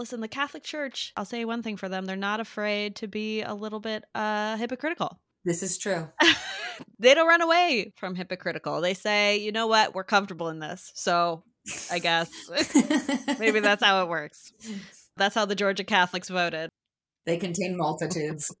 listen, the Catholic Church, I'll say one thing for them, they're not afraid to be a little bit uh hypocritical. This is true. they don't run away from hypocritical. They say, you know what, we're comfortable in this. So I guess maybe that's how it works. That's how the Georgia Catholics voted. They contain multitudes.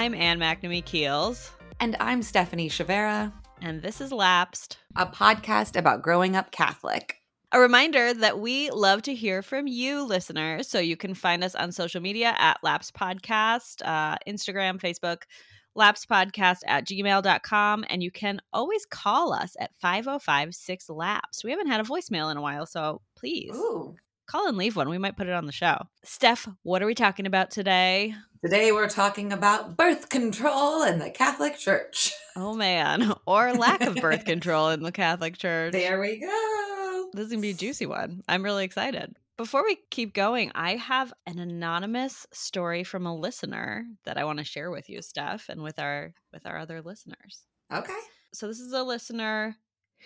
I'm Anne McNamee Keels. And I'm Stephanie Chavera. And this is Lapsed, a podcast about growing up Catholic. A reminder that we love to hear from you, listeners. So you can find us on social media at Lapsed Podcast, uh, Instagram, Facebook, Lapsed Podcast at gmail.com. And you can always call us at 505 6 Lapsed. We haven't had a voicemail in a while, so please Ooh. Call and leave one. We might put it on the show. Steph, what are we talking about today? Today we're talking about birth control in the Catholic Church. Oh man, or lack of birth control in the Catholic Church. There we go. This is gonna be a juicy one. I'm really excited. Before we keep going, I have an anonymous story from a listener that I want to share with you, Steph, and with our with our other listeners. Okay. So this is a listener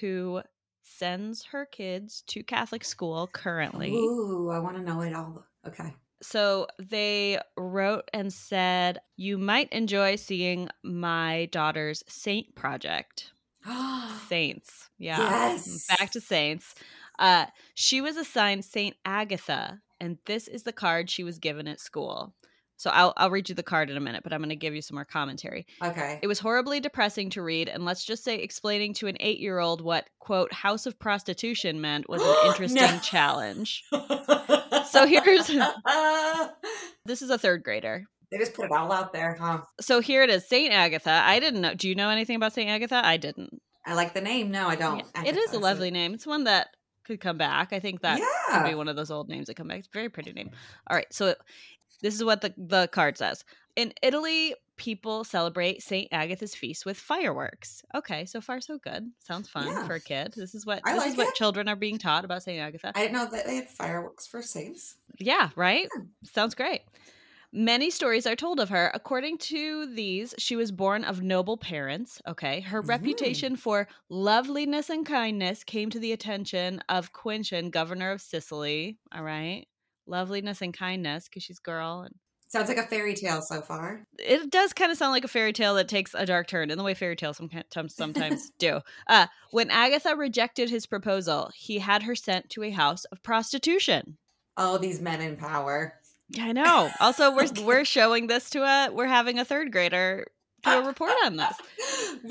who sends her kids to Catholic school currently. Ooh, I want to know it all. Okay. So they wrote and said, You might enjoy seeing my daughter's Saint project. Saints. Yeah. Yes. Back to Saints. Uh, she was assigned Saint Agatha, and this is the card she was given at school. So I'll I'll read you the card in a minute, but I'm going to give you some more commentary. Okay. It was horribly depressing to read, and let's just say explaining to an eight year old what quote house of prostitution meant was an interesting challenge. So here's this is a third grader. They just put it all out there, huh? So here it is, Saint Agatha. I didn't know. Do you know anything about Saint Agatha? I didn't. I like the name. No, I don't. Yeah, it is a lovely name. It's one that could come back. I think that yeah. could be one of those old names that come back. It's a very pretty name. All right, so this is what the the card says. In Italy, people celebrate Saint Agatha's feast with fireworks. Okay, so far so good. Sounds fun Yeah. for a kid. This is what I this like is what it. children are being taught about Saint Agatha. I didn't know that they had fireworks for saints. Yeah, right? Yeah. Sounds great. Many stories are told of her. According to these, she was born of noble parents. Okay. Her Mhm. reputation for loveliness and kindness came to the attention of Quintian, governor of Sicily. All right. Loveliness and kindness because she's girl. And Sounds like a fairy tale so far. it does kind of sound like a fairy tale that takes a dark turn in the way fairy tales sometimes, sometimes do. Uh, when Agatha rejected his proposal, he had her sent to a house of prostitution. Oh, these men in power. I know. Also, we're Okay. we're showing this to a we're having a third grader do a report on this.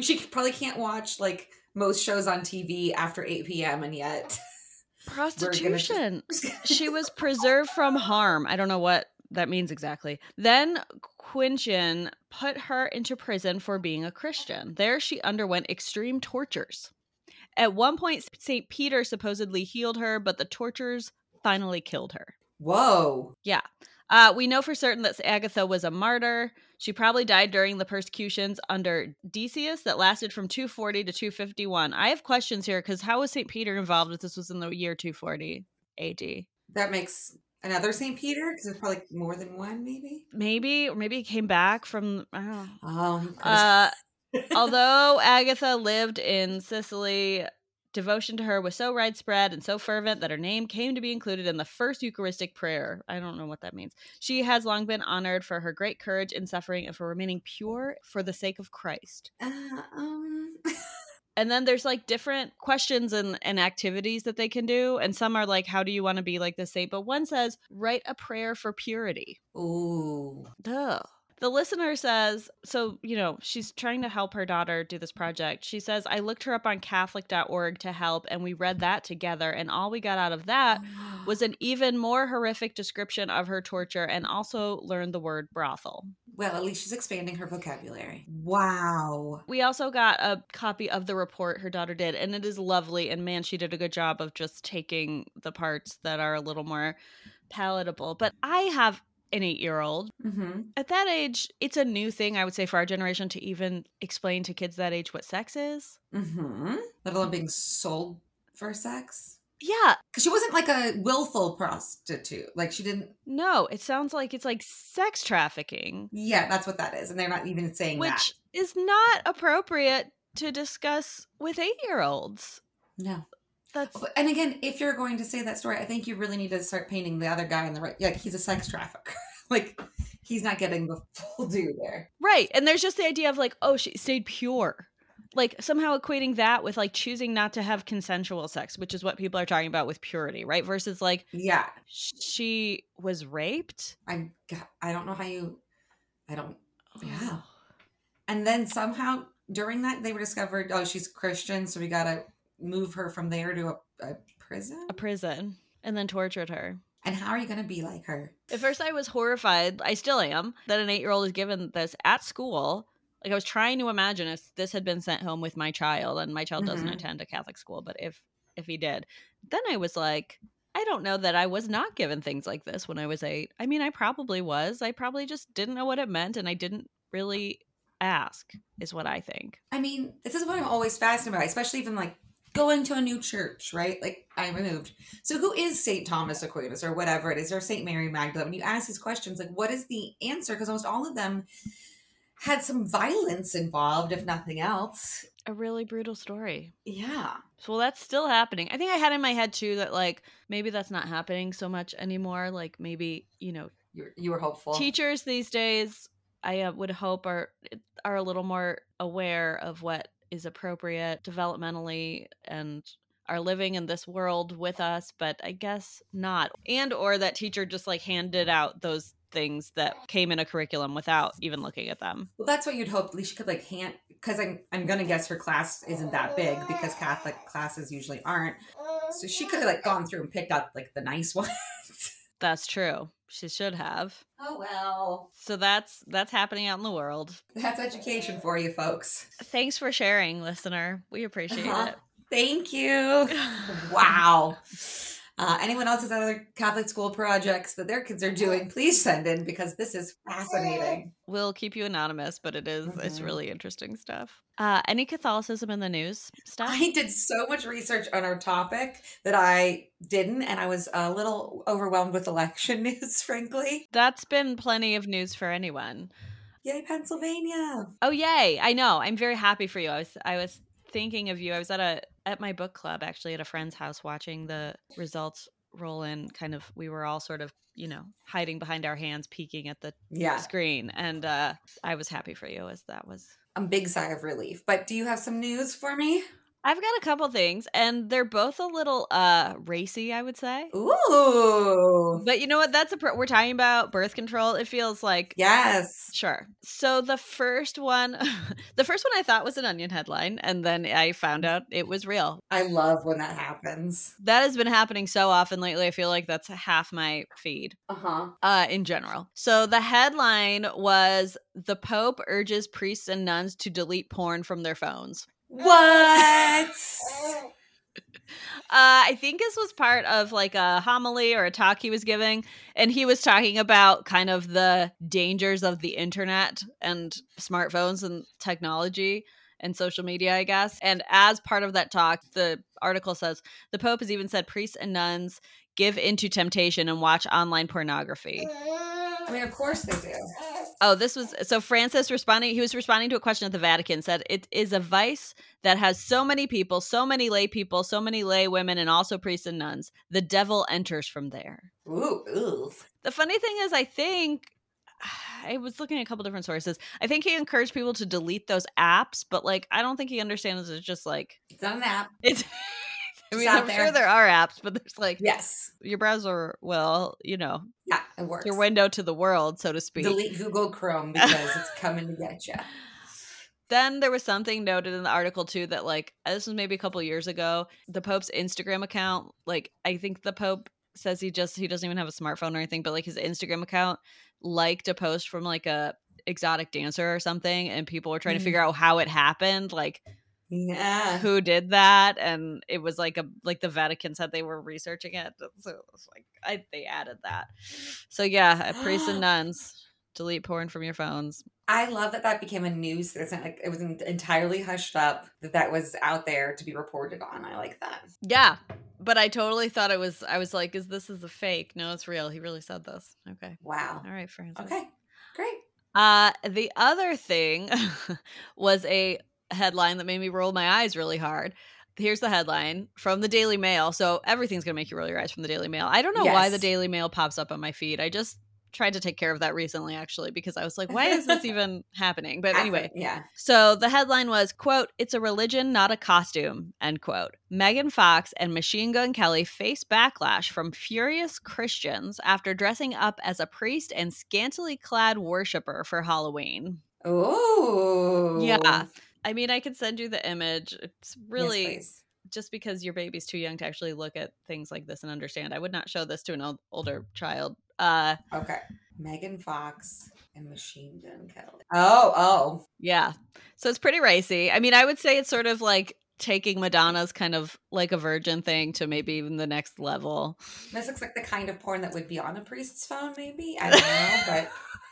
she probably can't watch like most shows on TV after 8 p.m. and yet Prostitution. she was preserved from harm. I don't know what that means exactly. Then Quintian put her into prison for being a Christian. There she underwent extreme tortures. At one point, St. Peter supposedly healed her, but the tortures finally killed her. Whoa. Yeah. Uh, we know for certain that Agatha was a martyr. She probably died during the persecutions under Decius that lasted from 240 to 251. I have questions here because how was St. Peter involved if this was in the year 240 AD? That makes another St. Peter because there's probably more than one, maybe. Maybe, or maybe he came back from, I don't know. Oh, Uh, although Agatha lived in Sicily, devotion to her was so widespread and so fervent that her name came to be included in the first Eucharistic prayer. I don't know what that means. She has long been honored for her great courage in suffering and for remaining pure for the sake of Christ. Uh, um, And then there's like different questions and, and activities that they can do. And some are like, how do you want to be like the saint? But one says, write a prayer for purity. ooh. Duh. The listener says, so, you know, she's trying to help her daughter do this project. She says, I looked her up on Catholic.org to help, and we read that together. And all we got out of that was an even more horrific description of her torture and also learned the word brothel. well, at least she's expanding her vocabulary. Wow. We also got a copy of the report her daughter did, and it is lovely. And man, she did a good job of just taking the parts that are a little more palatable. But I have an eight year old. Mm-hmm. At that age, it's a new thing, I would say, for our generation to even explain to kids that age what sex is. Mm-hmm. Let alone being sold for sex. Yeah. Because she wasn't like a willful prostitute. Like she didn't. No, it sounds like it's like sex trafficking. Yeah, that's what that is. And they're not even saying that which that. is not appropriate to discuss with eight year olds. No. That's And again, if you're going to say that story, I think you really need to start painting the other guy in the right. Like he's a sex trafficker. like he's not getting the full due there. right. And there's just the idea of like, oh, she stayed pure. Like somehow equating that with like choosing not to have consensual sex, which is what people are talking about with purity, right? Versus like Yeah, she was raped. I I don't know how you. I don't. Yeah. Oh. And then somehow during that they were discovered. Oh, she's Christian, so we gotta move her from there to a, a prison. A prison. And then tortured her. And how are you gonna be like her? At first, I was horrified. I still am that an eight year old is given this at school. Like, I was trying to imagine if this had been sent home with my child, and my child doesn't Mhm. attend a Catholic school, but if if he did, then I was like, I don't know that I was not given things like this when I was eight. I mean, I probably was. I probably just didn't know what it meant, and I didn't really ask, is what I think. I mean, this is what I'm always fascinated by, especially even like going to a new church, right? Like I moved. So who is Saint Thomas Aquinas or whatever it is, or Saint Mary Magdalene? When you ask these questions, like what is the answer? Because almost all of them had some violence involved, if nothing else. A really brutal story. Yeah. So that's still happening. I think I had in my head too that like maybe that's not happening so much anymore. Like maybe you know You you were hopeful. teachers these days i uh, would hope are are a little more aware of what is appropriate developmentally and are living in this world with us but i guess not and or that teacher just like handed out those things that came in a curriculum without even looking at them Well, that's what you'd hope. At least she could like hand because I'm I'm gonna guess her class isn't that big because Catholic classes usually aren't. So she could have like gone through and picked out like the nice ones. That's true she should have oh well, so that's that's happening out in the world that's education for you folks. thanks for sharing listener we appreciate Uh-huh. it Thank you. wow. Uh, anyone else has other Catholic school projects that their kids are doing, please send in because this is fascinating. We'll keep you anonymous, but it is- it's Mhm. really interesting stuff. Uh, any Catholicism in the news stuff? I did so much research on our topic that I didn't, and I was a little overwhelmed with election news, frankly. That's been plenty of news for anyone. Yay, Pennsylvania. Oh yay! I know. I'm very happy for you. I was I was thinking of you. I was at a at my book club actually at a friend's house watching the results roll in. Kind of, we were all sort of you know hiding behind our hands, peeking at the Yeah, screen, and uh, I was happy for you as that was. a big sigh of relief. But do you have some news for me? I've got a couple things, and they're both a little uh racy, I would say. Ooh. But you know what? That's a pro- we're talking about birth control. It feels like Yes. Sure. So the first one, the first one I thought was an onion headline, and then I found out it was real. I love when that happens. That has been happening so often lately. I feel like that's half my feed Uh huh. uh, in general. So the headline was The Pope urges priests and nuns to delete porn from their phones. What? Uh, I think this was part of like a homily or a talk he was giving, and he was talking about kind of the dangers of the internet and smartphones and technology and social media, I guess. And as part of that talk, the article says the Pope has even said priests and nuns give into temptation and watch online pornography. I mean, of course they do. Oh, this was so Francis responding. He was responding to a question at the Vatican. Said it is a vice that has so many people, so many lay people, so many lay women, and also priests and nuns. The devil enters from there. Ooh, ooh. The funny thing is, I think I was looking at a couple different sources. I think he encouraged people to delete those apps, but like I don't think he understands it's just like It's not an app. it's. I mean, I'm there. sure there are apps, but there's like Yes. your browser will, you know, Yeah, it works. your window to the world, so to speak. Delete Google Chrome because it's coming to get you. Then there was something noted in the article too that like this was maybe a couple years ago. The Pope's Instagram account, like I think the Pope says he just he doesn't even have a smartphone or anything, but like his Instagram account liked a post from like a exotic dancer or something, and people were trying Mhm. to figure out how it happened, like Yeah. who did that, and it was like a like the Vatican said they were researching it, so it was like I they added that. So yeah, priests and nuns delete porn from your phones. I love that that became a news. It's not like it was entirely hushed up. That that was out there to be reported on. I like that. Yeah, but I totally thought it was. I was like, "Is this is a fake?" No, it's real. He really said this. Okay. Wow. All right, Francis. Okay. Great. Uh, the other thing was a headline that made me roll my eyes really hard. Here's the headline from the Daily Mail. So everything's going to make you roll your eyes from the Daily Mail. I don't know yes. why the Daily Mail pops up on my feed. I just tried to take care of that recently actually because I was like, why is this even happening? But anyway, yeah. So the headline was, quote, it's a religion, not a costume, end quote. Megan Fox and Machine Gun Kelly face backlash from furious Christians after dressing up as a priest and scantily clad worshiper for Halloween. Oh. Yeah. I mean, I could send you the image. It's really yes, just because your baby's too young to actually look at things like this and understand. I would not show this to an older child. Uh, okay. Megan Fox and Machine Gun Kelly. Oh, oh. Yeah. So it's pretty racy. I mean, I would say it's sort of like taking Madonna's kind of like a virgin thing to maybe even the next level. This looks like the kind of porn that would be on a priest's phone, maybe. I don't know, but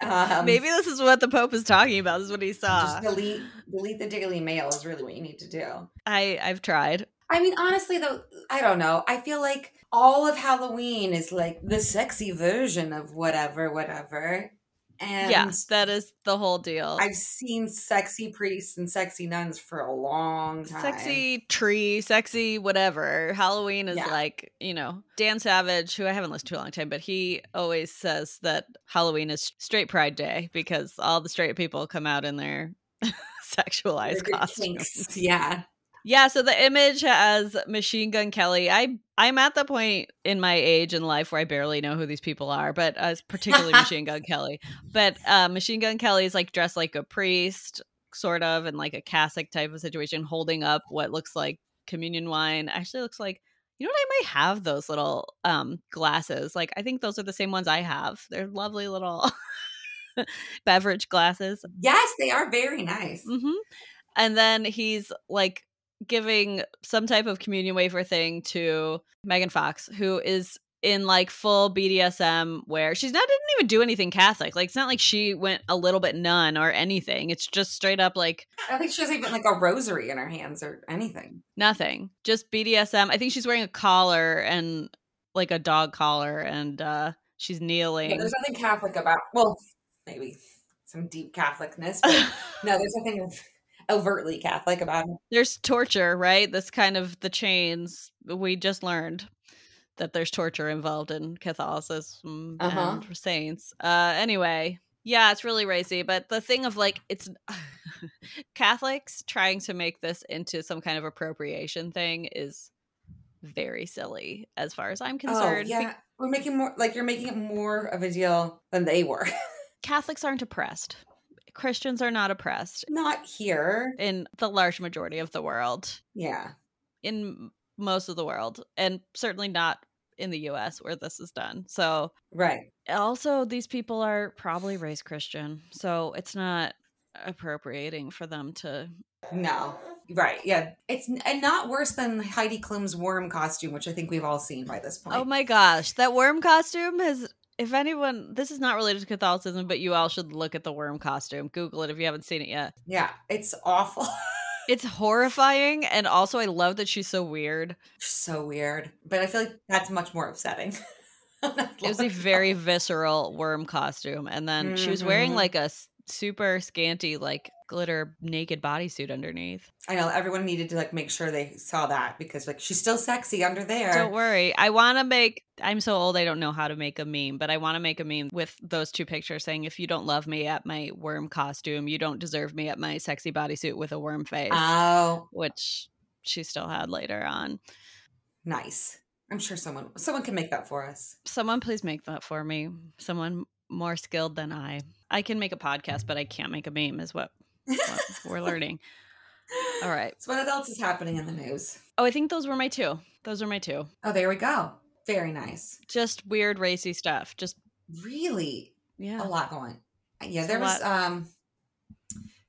um, Maybe this is what the Pope is talking about. This is what he saw. Just delete delete the Daily Mail is really what you need to do. I I've tried. I mean, honestly, though, I don't know. I feel like all of Halloween is like the sexy version of whatever, whatever. And yes, that is the whole deal. I've seen sexy priests and sexy nuns for a long time. Sexy tree, sexy whatever. Halloween is yeah. like, you know, Dan Savage, who I haven't listened to a long time, but he always says that Halloween is straight pride day because all the straight people come out in their sexualized costumes. Yeah. Yeah, so the image has Machine Gun Kelly. I I'm at the point in my age and life where I barely know who these people are, but uh, particularly Machine Gun Kelly. But uh, Machine Gun Kelly is like dressed like a priest, sort of, in like a cassock type of situation, holding up what looks like communion wine. Actually, looks like you know what? I might have those little um glasses. Like I think those are the same ones I have. They're lovely little beverage glasses. Yes, they are very nice. Mm-hmm. And then he's like giving some type of communion wafer thing to Megan Fox, who is in like full BDSM where she's not didn't even do anything Catholic. Like it's not like she went a little bit nun or anything. It's just straight up like I think she has even like a rosary in her hands or anything. Nothing. Just BDSM. I think she's wearing a collar and like a dog collar and uh she's kneeling. Yeah, there's nothing Catholic about well, maybe some deep Catholicness, but no, there's nothing overtly Catholic about it. There's torture, right? This kind of the chains. We just learned that there's torture involved in Catholicism uh-huh. and saints. Uh, anyway, yeah, it's really racy. But the thing of like, it's Catholics trying to make this into some kind of appropriation thing is very silly, as far as I'm oh, concerned. Oh, yeah, we're making more like you're making it more of a deal than they were. Catholics aren't oppressed. Christians are not oppressed. Not here. In the large majority of the world. Yeah. In most of the world. And certainly not in the US where this is done. So, right. Also, these people are probably raised Christian. So it's not appropriating for them to. No. Right. Yeah. It's and not worse than Heidi Klum's worm costume, which I think we've all seen by this oh point. Oh my gosh. That worm costume has if anyone this is not related to catholicism but you all should look at the worm costume. Google it if you haven't seen it yet. Yeah it's awful. It's horrifying and also i love that she's so weird. So weird but i feel like that's much more upsetting. It was a very visceral worm costume and then mm-hmm. she was wearing mm-hmm. like a super scanty like glitter naked bodysuit underneath. I know everyone needed to like make sure they saw that because like she's still sexy under there. Don't worry. I want to make I'm so old I don't know how to make a meme, but I want to make a meme with those two pictures saying if you don't love me at my worm costume, you don't deserve me at my sexy bodysuit with a worm face. Oh, which she still had later on. Nice. I'm sure someone someone can make that for us. Someone please make that for me. Someone more skilled than I. I can make a podcast, but I can't make a meme, is what, what we're learning. All right. So, what else is happening in the news? Oh, I think those were my two. Those are my two. Oh, there we go. Very nice. Just weird, racy stuff. Just really, yeah, a lot going. Yeah, there was um,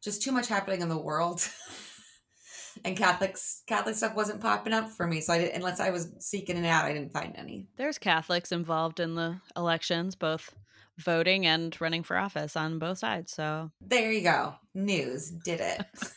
just too much happening in the world. and Catholics Catholic stuff wasn't popping up for me. So I did unless I was seeking it out, I didn't find any. There's Catholics involved in the elections, both voting and running for office on both sides. So there you go. News did it.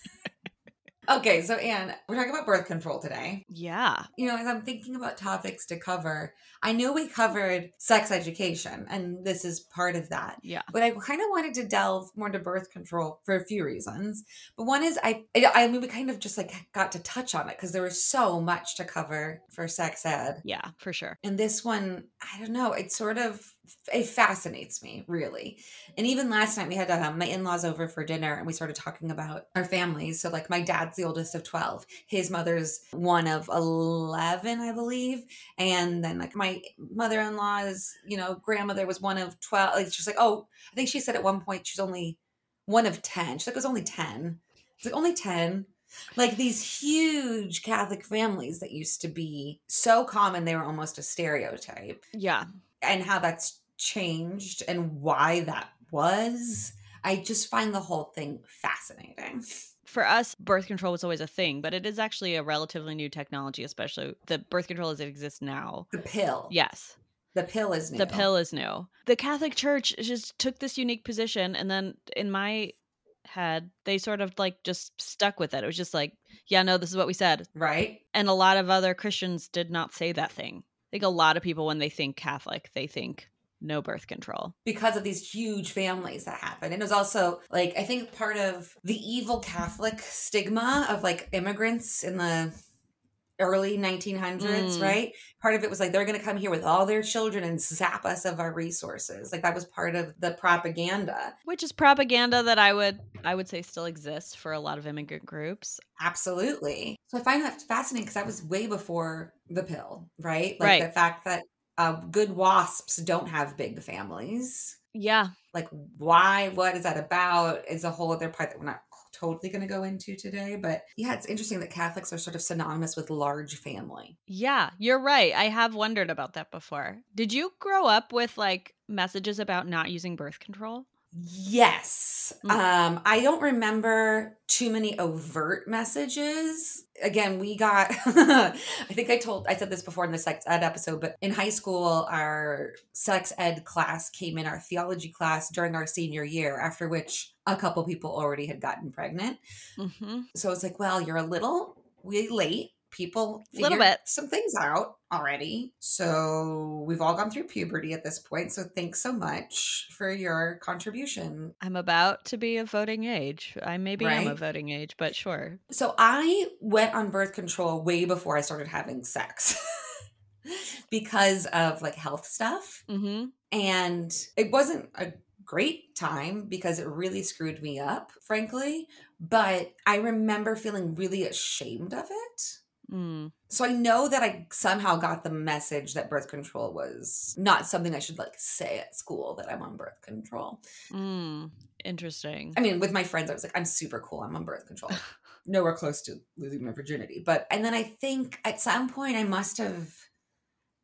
Okay, so Anne, we're talking about birth control today. Yeah. You know, as I'm thinking about topics to cover, I know we covered sex education, and this is part of that. Yeah. But I kind of wanted to delve more into birth control for a few reasons. But one is I, I mean, we kind of just like got to touch on it because there was so much to cover for sex ed. Yeah, for sure. And this one, I don't know, it sort of it fascinates me really. And even last night we had um, my in-laws over for dinner and we started talking about our families. So like my dad's the oldest of 12 his mother's one of 11 i believe. And then like my mother-in-law's you know grandmother was one of 12 like she's like oh i think she said at one point she's only one of 10 she's like it was only 10 it's like only 10 like these huge catholic families that used to be so common they were almost a stereotype. Yeah. And how that's changed and why that was. I just find the whole thing fascinating. For us, birth control was always a thing, but it is actually a relatively new technology, especially the birth control as it exists now. The pill. Yes. The pill is new. The pill is new. The Catholic Church just took this unique position, and then in my head, they sort of like just stuck with it. It was just like, yeah, no, this is what we said. Right. And a lot of other Christians did not say that thing. I think a lot of people, when they think Catholic, they think no birth control because of these huge families that happen. And it was also like, I think part of the evil Catholic stigma of like immigrants in the early 1900s, mm. right? Part of it was like they're going to come here with all their children and zap us of our resources. Like that was part of the propaganda. Which is propaganda that I would I would say still exists for a lot of immigrant groups. Absolutely. So I find that fascinating because that was way before the pill, right? Like right. the fact that uh, good wasps don't have big families. Yeah. Like why? What is that about? Is a whole other part that we're not totally going to go into today. But yeah, it's interesting that Catholics are sort of synonymous with large family. Yeah, you're right. I have wondered about that before. Did you grow up with like messages about not using birth control? Yes. Mm. Um, I don't remember too many overt messages. Again, we got, I think I told, I said this before in the sex ed episode, but in high school, our sex ed class came in our theology class during our senior year, after which a couple people already had gotten pregnant. Mm-hmm. So it's like, well, you're a little way late people a little bit some things out already. So we've all gone through puberty at this point. So thanks so much for your contribution. I'm about to be a voting age. I maybe right? am a voting age, but sure. So I went on birth control way before I started having sex. because of like health stuff. Mm-hmm. And it wasn't a great time because it really screwed me up, frankly. But I remember feeling really ashamed of it. Mm. So I know that I somehow got the message that birth control was not something I should like say at school that I'm on birth control. Mm. Interesting. I mean, with my friends, I was like, I'm super cool. I'm on birth control. Nowhere close to losing my virginity. But, and then I think at some point I must have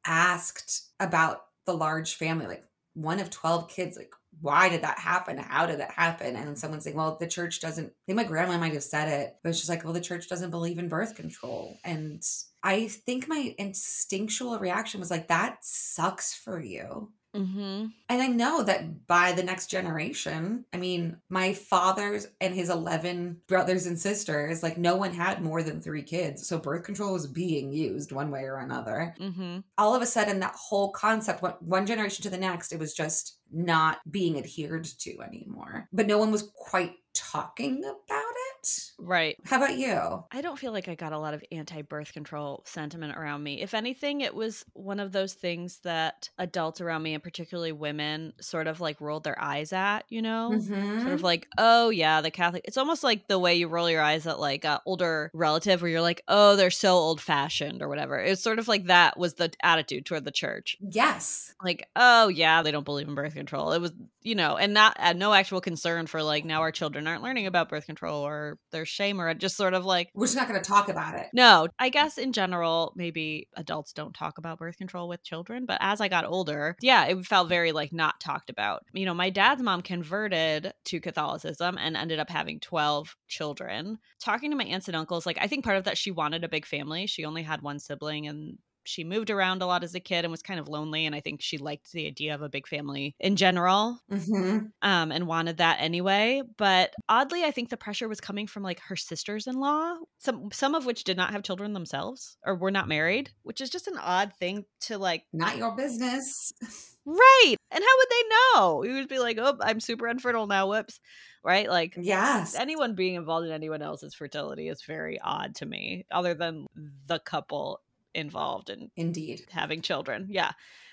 asked about the large family, like one of 12 kids, like, why did that happen? How did that happen? And someone's saying, well, the church doesn't, I think my grandma might have said it, but it's just like, well, the church doesn't believe in birth control. And I think my instinctual reaction was like, that sucks for you. Mm-hmm. And I know that by the next generation, I mean, my father's and his 11 brothers and sisters, like no one had more than three kids. So birth control was being used one way or another. Mm-hmm. All of a sudden, that whole concept went one generation to the next, it was just not being adhered to anymore. But no one was quite talking about it. Right. How about you? I don't feel like I got a lot of anti birth control sentiment around me. If anything, it was one of those things that adults around me, and particularly women, sort of like rolled their eyes at, you know? Mm-hmm. Sort of like, oh, yeah, the Catholic. It's almost like the way you roll your eyes at like an older relative where you're like, oh, they're so old fashioned or whatever. It's sort of like that was the attitude toward the church. Yes. Like, oh, yeah, they don't believe in birth control. It was, you know, and not uh, no actual concern for like now our children aren't learning about birth control or there's shame or just sort of like we're just not going to talk about it. No, I guess in general, maybe adults don't talk about birth control with children, but as I got older, yeah, it felt very like not talked about. You know, my dad's mom converted to Catholicism and ended up having 12 children. Talking to my aunts and uncles, like I think part of that she wanted a big family. She only had one sibling and she moved around a lot as a kid and was kind of lonely and i think she liked the idea of a big family in general mm-hmm. um, and wanted that anyway but oddly i think the pressure was coming from like her sisters-in-law some some of which did not have children themselves or were not married which is just an odd thing to like not your business right and how would they know you would be like oh i'm super infertile now whoops right? Like, yes, anyone being involved in anyone else's fertility is very odd to me, other than the couple involved in indeed having children. Yeah.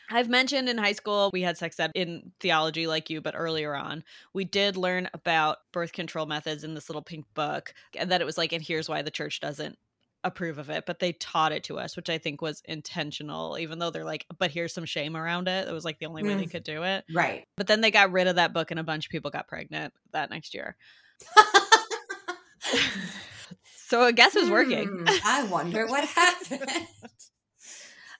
I've mentioned in high school we had sex ed in theology like you, but earlier on we did learn about birth control methods in this little pink book, and that it was like, and here's why the church doesn't approve of it, but they taught it to us, which I think was intentional, even though they're like, but here's some shame around it. It was like the only way they mm. could do it. Right. But then they got rid of that book and a bunch of people got pregnant that next year. so I guess it was working. Hmm, I wonder what happened.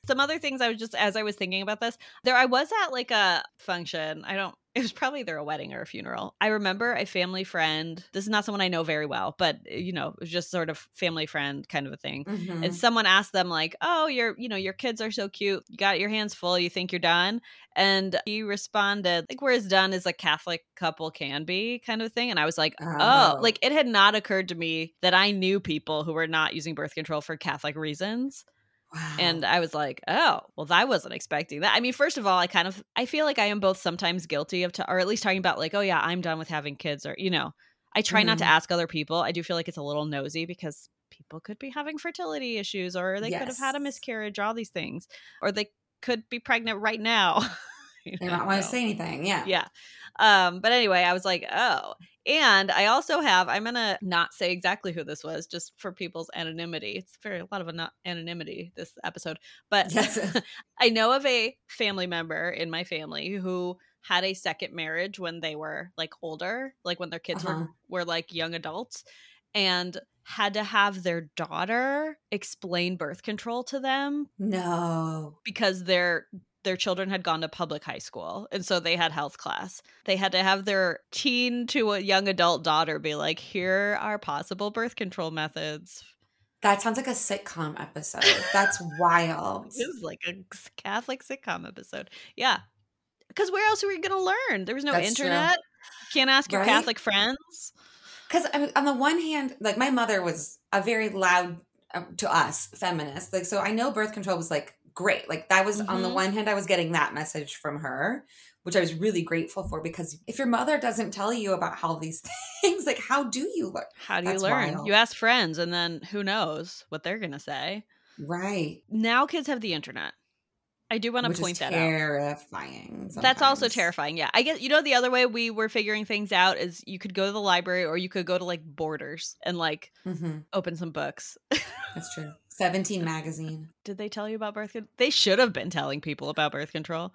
Some other things I was just as I was thinking about this, there I was at like a function. I don't it was probably either a wedding or a funeral. I remember a family friend. This is not someone I know very well, but eh, you know, it was just sort of family friend kind of a thing. Mm-hmm. And someone asked them like, "Oh, your you know your kids are so cute. You got your hands full. You think you're done?" And he responded like, "We're as done as a Catholic couple can be," kind of thing. And I was like, "Oh, oh like it had not occurred to me that I knew people who were not using birth control for Catholic reasons." Wow. And I was like, oh, well, I wasn't expecting that. I mean, first of all, I kind of I feel like I am both sometimes guilty of, to, or at least talking about like, oh yeah, I'm done with having kids, or you know, I try mm-hmm. not to mm-hmm. ask other people. I do feel like it's a little nosy because people could be having fertility issues, or they yes. could have had a miscarriage, all these things, or they could be pregnant right now. you they not want to say anything. Yeah. Yeah. Um, but anyway, I was like, oh. And I also have, I'm gonna not say exactly who this was, just for people's anonymity. It's very a lot of anonymity this episode. But yes. I know of a family member in my family who had a second marriage when they were like older, like when their kids uh-huh. were, were like young adults, and had to have their daughter explain birth control to them. No. Because their their children had gone to public high school and so they had health class. They had to have their teen to a young adult daughter be like here are possible birth control methods. That sounds like a sitcom episode. That's wild. It was like a catholic sitcom episode. Yeah. Because where else were you going to learn? There was no that's internet. True. can't ask your right? catholic friends. Because I mean, on the one hand like my mother was a very loud uh, to us feminist. Like so i know birth control was like great. Like that was mm-hmm. on the mm-hmm. one hand, I was getting that message from her, which I was really grateful for because if your mother doesn't tell you about all these things, like how do you learn? How do you That's learn? Wild. You ask friends and then who knows what they're gonna say. Right. Now kids have the internet. I do want to point that terrifying out. Terrifying. That's also terrifying. Yeah. I guess you know the other way we were figuring things out is you could go to the library or you could go to like Borders and like mm-hmm. open some books. That's true. 17 magazine. Did they tell you about birth control? They should have been telling people about birth control.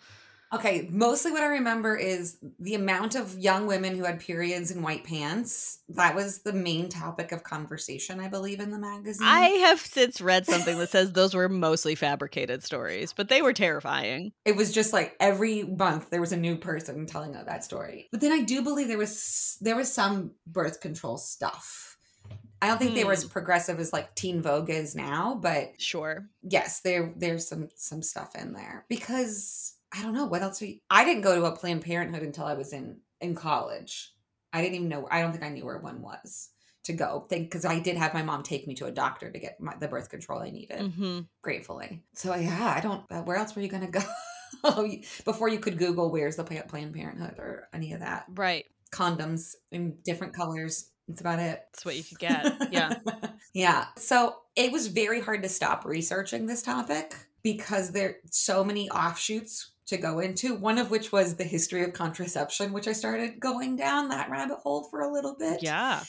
Okay, mostly what I remember is the amount of young women who had periods in white pants. That was the main topic of conversation, I believe, in the magazine. I have since read something that says those were mostly fabricated stories, but they were terrifying. It was just like every month there was a new person telling that story. But then I do believe there was there was some birth control stuff I don't think mm. they were as hmm. progressive as like Teen Vogue is now, but sure. Yes, there there's some some stuff in there because I don't know what else we. I didn't go to a Planned Parenthood until I was in in college. I didn't even know. I don't think I knew where one was to go. Think because I did have my mom take me to a doctor to get my, the birth control I needed. Mm-hmm. Gratefully. So yeah, I don't. Uh, where else were you going to go? Before you could Google where's the Planned Parenthood or any of that. Right. Condoms in different colors that's about it. That's what you could get. Yeah. yeah. So it was very hard to stop researching this topic because there are so many offshoots to go into, one of which was the history of contraception, which I started going down that rabbit hole for a little bit. Yeah.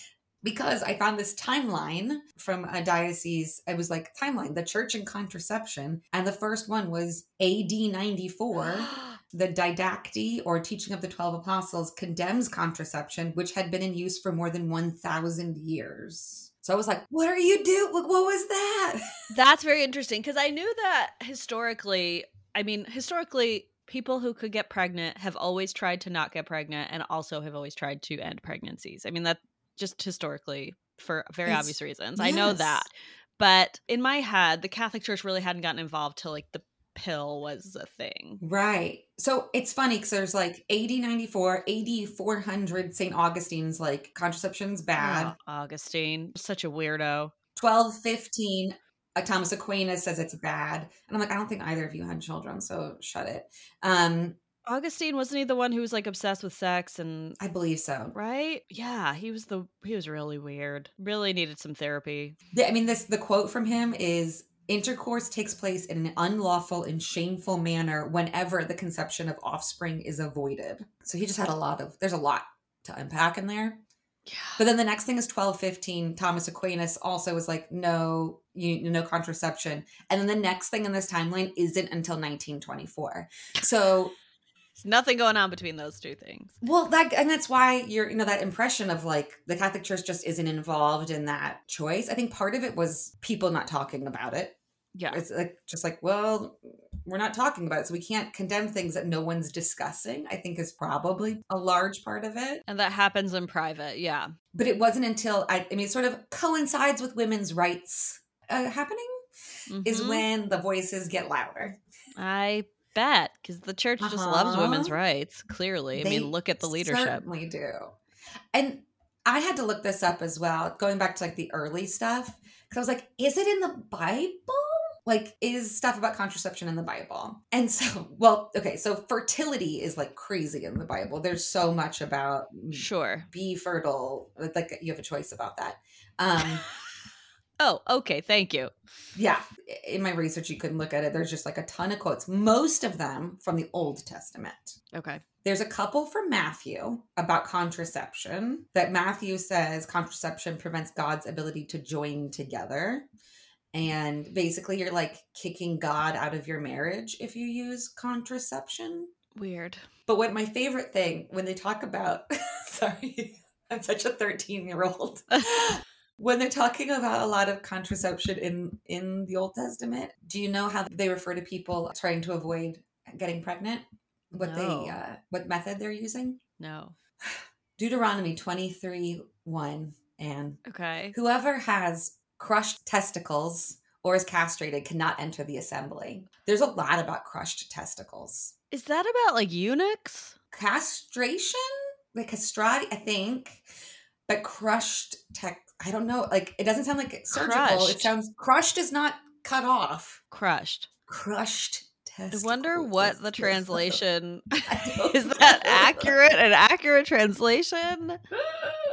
Because I found this timeline from a diocese. It was like timeline, the church and contraception. And the first one was AD 94. The Didache, or Teaching of the Twelve Apostles, condemns contraception, which had been in use for more than 1,000 years. So I was like, what are you doing? What was that? That's very interesting because I knew that historically, I mean, historically, people who could get pregnant have always tried to not get pregnant and also have always tried to end pregnancies. I mean, that just historically for very it's, obvious reasons. Yes. I know that. But in my head, the Catholic Church really hadn't gotten involved till like the pill was a thing. Right. So it's funny because there's like AD 94, AD 400, St. Augustine's like contraception's bad. Oh, Augustine, such a weirdo. 1215, uh, Thomas Aquinas says it's bad. And I'm like, I don't think either of you had children, so shut it. Um, Augustine wasn't he the one who was like obsessed with sex and I believe so. Right? Yeah, he was the he was really weird. Really needed some therapy. Yeah, I mean this the quote from him is intercourse takes place in an unlawful and shameful manner whenever the conception of offspring is avoided. So he just had a lot of there's a lot to unpack in there. Yeah. But then the next thing is 1215. Thomas Aquinas also was like, no, you no contraception. And then the next thing in this timeline isn't until 1924. So nothing going on between those two things. Well, that and that's why you're you know that impression of like the Catholic Church just isn't involved in that choice. I think part of it was people not talking about it. Yeah, it's like just like well, we're not talking about it, so we can't condemn things that no one's discussing. I think is probably a large part of it, and that happens in private. Yeah, but it wasn't until I, I mean, it sort of coincides with women's rights uh, happening. Mm-hmm. Is when the voices get louder. I bet because the church uh-huh. just loves women's uh-huh. rights. Clearly, they I mean, look at the leadership. Certainly do. And I had to look this up as well, going back to like the early stuff because I was like, is it in the Bible? Like, is stuff about contraception in the Bible? And so, well, okay, so fertility is like crazy in the Bible. There's so much about sure be fertile. Like, you have a choice about that. Um, Oh, okay. Thank you. Yeah. In my research, you can look at it. There's just like a ton of quotes, most of them from the Old Testament. Okay. There's a couple from Matthew about contraception that Matthew says contraception prevents God's ability to join together. And basically, you're like kicking God out of your marriage if you use contraception. Weird. But what my favorite thing when they talk about, sorry, I'm such a 13 year old. when they're talking about a lot of contraception in in the old testament do you know how they refer to people trying to avoid getting pregnant what no. they uh what method they're using no deuteronomy 23 1 and okay whoever has crushed testicles or is castrated cannot enter the assembly there's a lot about crushed testicles is that about like eunuchs castration like castrati i think but crushed tech I don't know. Like it doesn't sound like surgical. Crushed. It sounds crushed is not cut off. Crushed. Crushed. Testicles. I wonder what the translation is. That accurate? An accurate translation?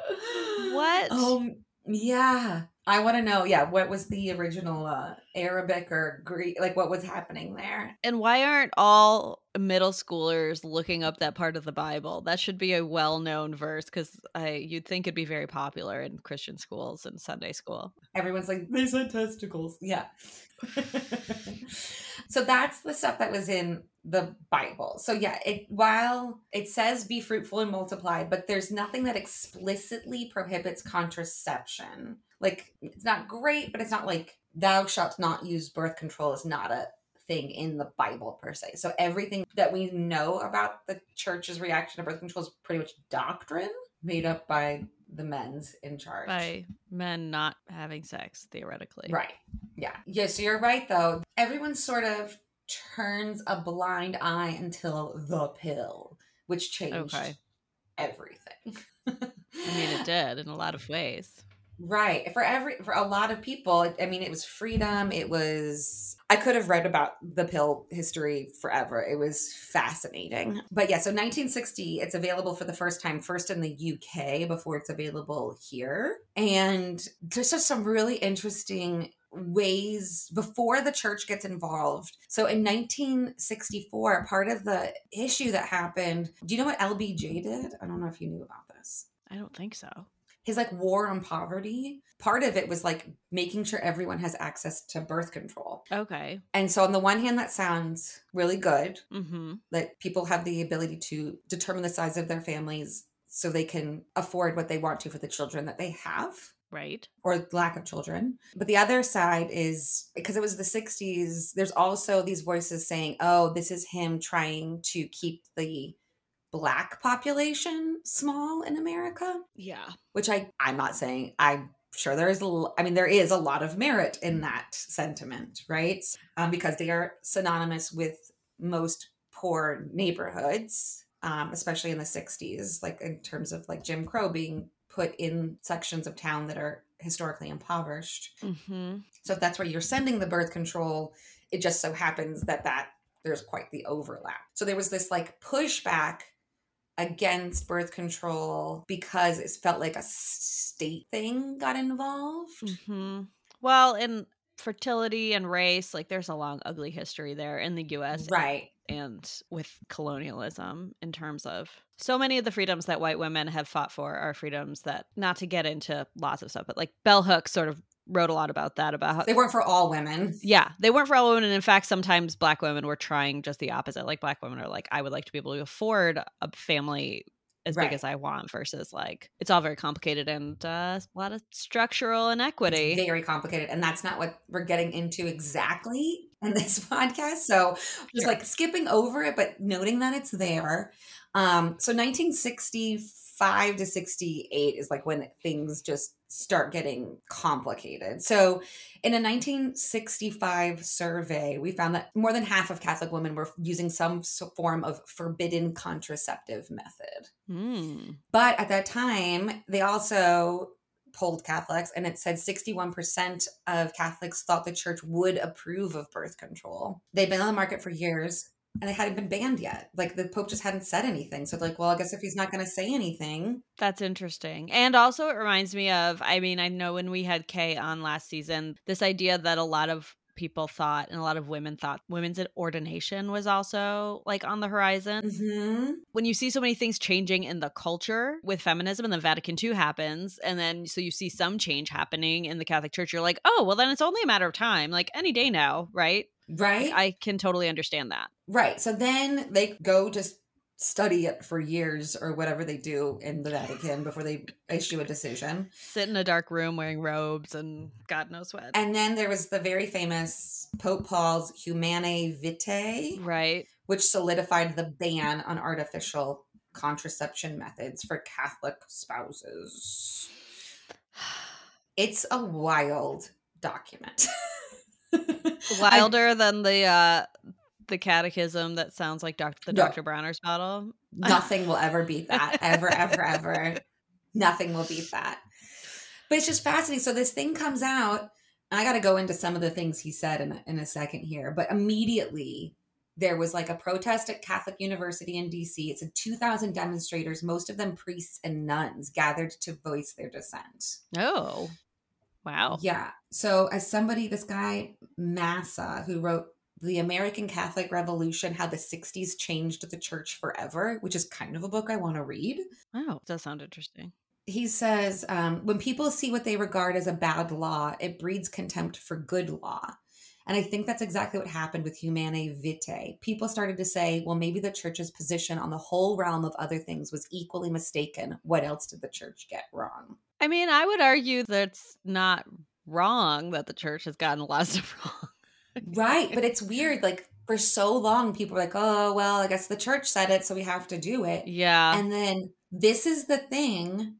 what? Um. Yeah. I want to know, yeah, what was the original uh, Arabic or Greek? Like, what was happening there? And why aren't all middle schoolers looking up that part of the Bible? That should be a well-known verse because I you'd think it'd be very popular in Christian schools and Sunday school. Everyone's like, they said testicles. Yeah. so that's the stuff that was in the Bible. So yeah, it while it says be fruitful and multiply, but there's nothing that explicitly prohibits contraception like it's not great, but it's not like thou shalt not use birth control is not a thing in the Bible per se. So everything that we know about the church's reaction to birth control is pretty much doctrine made up by the men's in charge. By men not having sex, theoretically. Right. Yeah. Yeah. So you're right, though. Everyone sort of turns a blind eye until the pill, which changed okay. everything. I mean, it did in a lot of ways. Right. For every for a lot of people, I mean it was freedom, it was I could have read about the pill history forever. It was fascinating. Mm-hmm. But yeah, so 1960 it's available for the first time first in the UK before it's available here. And there's just some really interesting ways before the church gets involved. So in 1964, part of the issue that happened, do you know what LBJ did? I don't know if you knew about this. I don't think so his like war on poverty part of it was like making sure everyone has access to birth control. Okay. And so on the one hand that sounds really good mm-hmm. that people have the ability to determine the size of their families so they can afford what they want to for the children that they have right. or lack of children. But the other side is because it was the 60s there's also these voices saying oh this is him trying to keep the black population small in America. Yeah. Which I I'm not saying I'm sure there is, I mean, there is a lot of merit in that sentiment, right? Um, because they are synonymous with most poor neighborhoods, um, especially in the 60s, like in terms of like Jim Crow being put in sections of town that are historically impoverished. Mm-hmm. So if that's where you're sending the birth control, it just so happens that that there's quite the overlap. So there was this like pushback against birth control because it felt like a state thing got involved. Mm-hmm. Well, in fertility and race, like there's a long, ugly history there in the US. Right. And with colonialism, in terms of so many of the freedoms that white women have fought for are freedoms that, not to get into lots of stuff, but like Bell Hooks sort of wrote a lot about that about how they weren't for all women. Yeah, they weren't for all women and in fact sometimes black women were trying just the opposite. Like black women are like I would like to be able to afford a family as right. big as I want versus like it's all very complicated and uh, a lot of structural inequity. It's very complicated and that's not what we're getting into exactly in this podcast. So just sure. like skipping over it but noting that it's there. Um so 1965 to 68 is like when things just start getting complicated. So, in a 1965 survey, we found that more than half of Catholic women were using some form of forbidden contraceptive method. Mm. But at that time, they also polled Catholics, and it said 61% of Catholics thought the church would approve of birth control. They've been on the market for years and they hadn't been banned yet. Like the Pope just hadn't said anything. So like, well, I guess if he's not going to say anything, that's interesting. And also, it reminds me of. I mean, I know when we had Kay on last season, this idea that a lot of people thought and a lot of women thought women's ordination was also like on the horizon. Mm-hmm. When you see so many things changing in the culture with feminism and then Vatican II happens, and then so you see some change happening in the Catholic Church, you're like, oh, well, then it's only a matter of time, like any day now, right? Right. I can totally understand that. Right. So then they go to study it for years or whatever they do in the Vatican before they issue a decision. Sit in a dark room wearing robes and God knows what. And then there was the very famous Pope Paul's Humanae Vitae. Right. Which solidified the ban on artificial contraception methods for Catholic spouses. It's a wild document. Wilder I, than the uh the catechism that sounds like Dr. the no, Dr. Bronner's bottle. Nothing will ever beat that. Ever, ever, ever. Nothing will beat that. But it's just fascinating. So this thing comes out, and I got to go into some of the things he said in a, in a second here. But immediately there was like a protest at Catholic University in DC. It's a 2,000 demonstrators, most of them priests and nuns, gathered to voice their dissent. Oh, wow. Yeah. So as somebody, this guy Massa, who wrote the American Catholic Revolution, How the 60s Changed the Church Forever, which is kind of a book I want to read. Wow. does sound interesting. He says, um, when people see what they regard as a bad law, it breeds contempt for good law. And I think that's exactly what happened with Humanae Vitae. People started to say, well, maybe the church's position on the whole realm of other things was equally mistaken. What else did the church get wrong? I mean, I would argue that's not wrong that the church has gotten a lot of stuff wrong right. But it's weird. Like for so long, people were like, oh, well, I guess the church said it, so we have to do it. Yeah. And then this is the thing,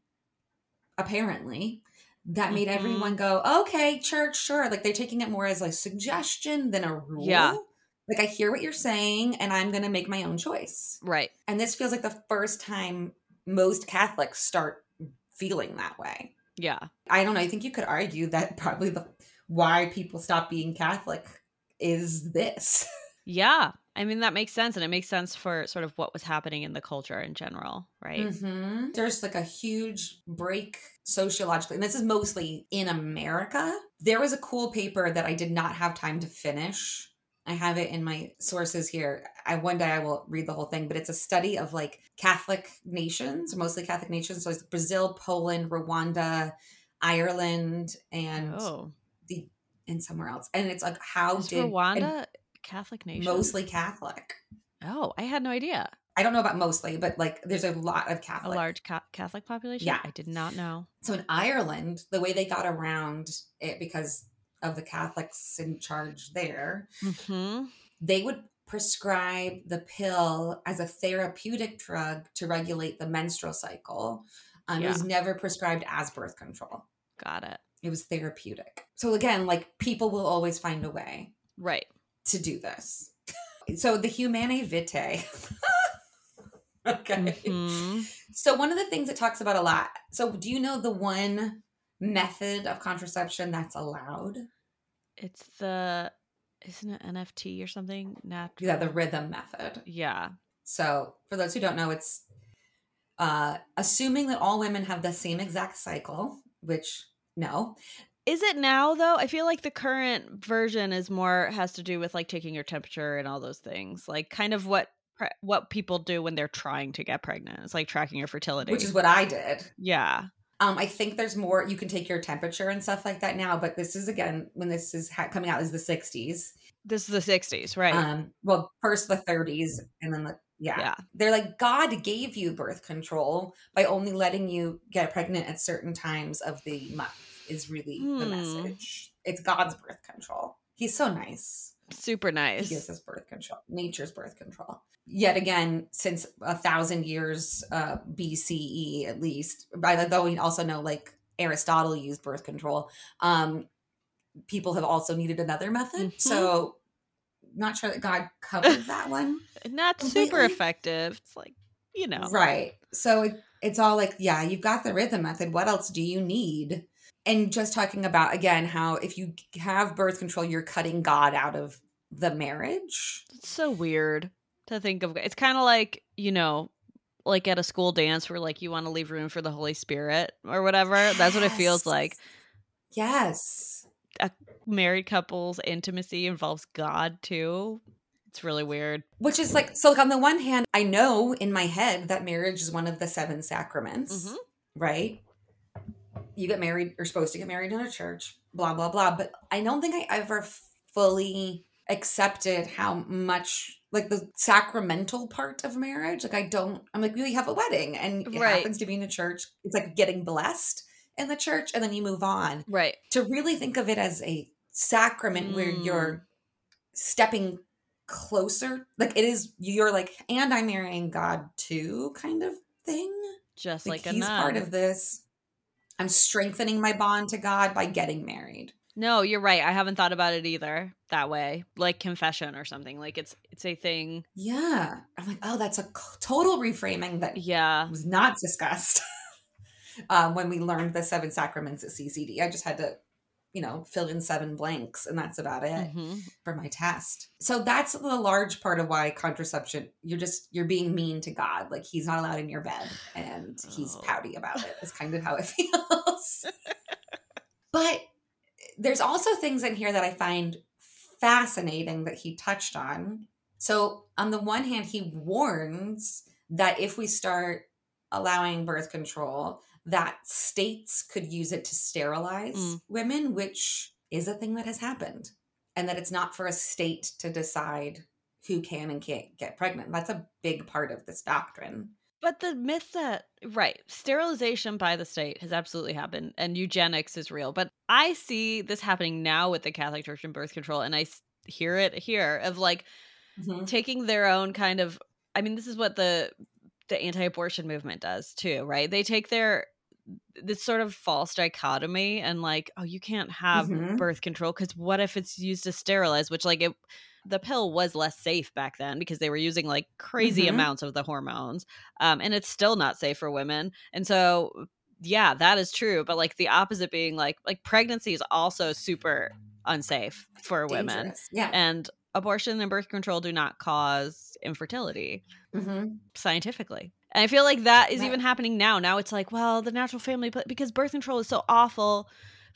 apparently, that made mm-hmm. everyone go, okay, church, sure. Like they're taking it more as a suggestion than a rule. Yeah. Like I hear what you're saying and I'm going to make my own choice. Right. And this feels like the first time most Catholics start feeling that way. Yeah. I don't know. I think you could argue that probably the why people stop being Catholic is this. Yeah. I mean, that makes sense. And it makes sense for sort of what was happening in the culture in general, right? Mm-hmm. There's like a huge break sociologically. And this is mostly in America. There was a cool paper that I did not have time to finish. I have it in my sources here. I one day I will read the whole thing, but it's a study of like Catholic nations, mostly Catholic nations. So it's Brazil, Poland, Rwanda, Ireland, and oh and somewhere else. And it's like, how Is did Rwanda Catholic nation? Mostly Catholic. Oh, I had no idea. I don't know about mostly, but like there's a lot of Catholic. A large ca- Catholic population? Yeah. I did not know. So in Ireland, the way they got around it because of the Catholics in charge there, mm-hmm. they would prescribe the pill as a therapeutic drug to regulate the menstrual cycle. Um, yeah. It was never prescribed as birth control. Got it. It was therapeutic. So again, like people will always find a way. Right. To do this. So the Humanae Vitae. okay. Mm-hmm. So one of the things it talks about a lot. So do you know the one method of contraception that's allowed? It's the isn't it NFT or something? Natural. Yeah, the rhythm method. Yeah. So for those who don't know, it's uh assuming that all women have the same exact cycle, which no. Is it now though? I feel like the current version is more has to do with like taking your temperature and all those things. Like kind of what what people do when they're trying to get pregnant. It's like tracking your fertility. Which is what I did. Yeah. Um, I think there's more. You can take your temperature and stuff like that now, but this is again when this is ha- coming out is the 60s. This is the 60s, right? Um, well, first the 30s, and then the yeah. yeah. They're like God gave you birth control by only letting you get pregnant at certain times of the month. Is really hmm. the message. It's God's birth control. He's so nice. Super nice. He gives us birth control, nature's birth control yet again since a thousand years uh, BCE at least. By the though we also know like Aristotle used birth control. Um, people have also needed another method. Mm-hmm. So not sure that God covered that one. Not completely. super effective. It's like you know, right? So it, it's all like, yeah, you've got the rhythm method. What else do you need? And just talking about again how if you have birth control, you're cutting God out of the marriage. It's so weird to think of. It's kind of like, you know, like at a school dance where like you want to leave room for the Holy Spirit or whatever. Yes. That's what it feels like. Yes. A married couple's intimacy involves God too. It's really weird. Which is like so like on the one hand, I know in my head that marriage is one of the seven sacraments, mm-hmm. right? You get married, you're supposed to get married in a church, blah blah blah, but I don't think I ever fully accepted how much like the sacramental part of marriage. Like I don't I'm like, we have a wedding and it right. happens to be in a church. It's like getting blessed in the church and then you move on. Right. To really think of it as a sacrament mm. where you're stepping closer. Like it is you're like, and I'm marrying God too kind of thing. Just like, like he's nun. part of this. I'm strengthening my bond to God by getting married. No, you're right. I haven't thought about it either that way, like confession or something. Like it's it's a thing. Yeah, I'm like, oh, that's a total reframing that yeah was not discussed um, when we learned the seven sacraments at CCD. I just had to, you know, fill in seven blanks, and that's about it mm-hmm. for my test. So that's the large part of why contraception. You're just you're being mean to God. Like He's not allowed in your bed, and He's oh. pouty about it. it. Is kind of how it feels. but there's also things in here that I find fascinating that he touched on. So, on the one hand, he warns that if we start allowing birth control, that states could use it to sterilize mm. women, which is a thing that has happened, and that it's not for a state to decide who can and can't get pregnant. That's a big part of this doctrine. But the myth that right, sterilization by the state has absolutely happened and eugenics is real. But I see this happening now with the Catholic Church and birth control and I hear it here of like mm-hmm. taking their own kind of I mean this is what the the anti-abortion movement does too, right? They take their this sort of false dichotomy and like oh you can't have mm-hmm. birth control cuz what if it's used to sterilize which like it the pill was less safe back then because they were using like crazy mm-hmm. amounts of the hormones um, and it's still not safe for women and so yeah that is true but like the opposite being like like pregnancy is also super unsafe for Dangerous. women yeah and abortion and birth control do not cause infertility mm-hmm. scientifically and i feel like that is right. even happening now now it's like well the natural family but because birth control is so awful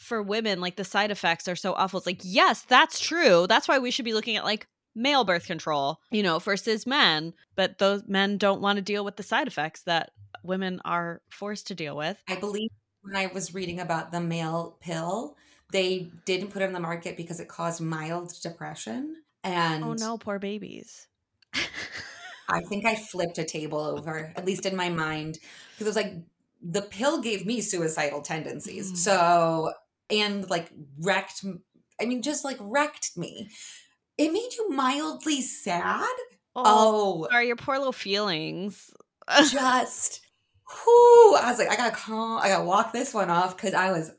for women, like the side effects are so awful. It's like, yes, that's true. That's why we should be looking at like male birth control, you know, versus men. But those men don't want to deal with the side effects that women are forced to deal with. I believe when I was reading about the male pill, they didn't put it on the market because it caused mild depression. Oh, and oh no, poor babies. I think I flipped a table over, at least in my mind, because it was like the pill gave me suicidal tendencies. Mm. So and like wrecked I mean just like wrecked me. It made you mildly sad. Oh, oh. are your poor little feelings. just whoo. I was like, I gotta calm, I gotta walk this one off because I was